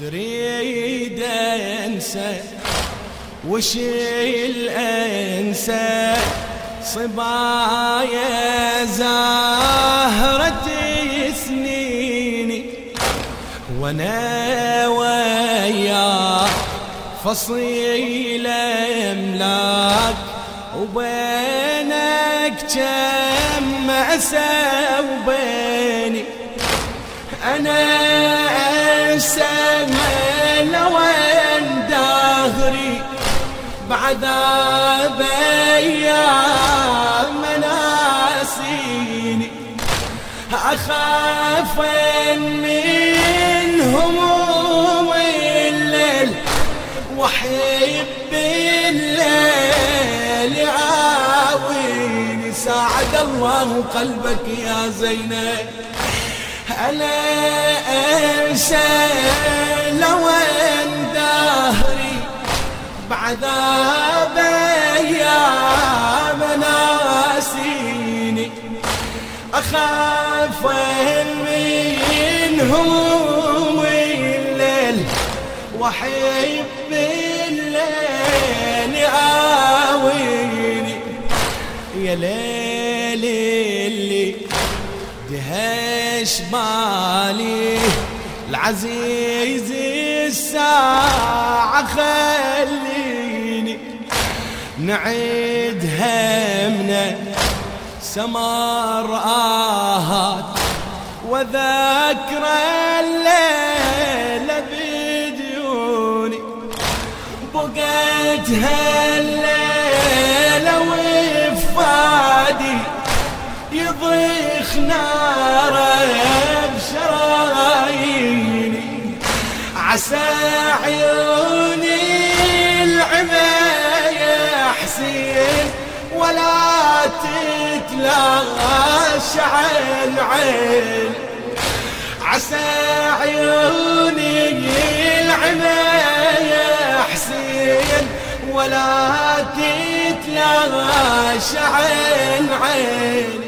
تريد أنسى وشيل انسى صبايا زهرة سنيني وأنا ويا فصيل أملاك وبينك كم اسى وبيني. أنا انسى لوين دهري بعذاب أيام مناسيني أخاف من هموم الليل واحب الليل يعاويني ساعد الله قلبك يا زينب. أنا أنسى لو ان دهري بعذاب أيام ناسيني أخاف منهم الليل واحب الليل يعاويني يا ليل اللي دهش بالي العزيز الساعة خليني نعيد همنا سمر آهات وذكر الليل بديوني بقيت هالليلة وفادي يضيخ ناره عسى عيوني العمى يا حسين ولا تتلاش عن عين عسى عيوني العمى يا حسين ولا تتلاش عن عين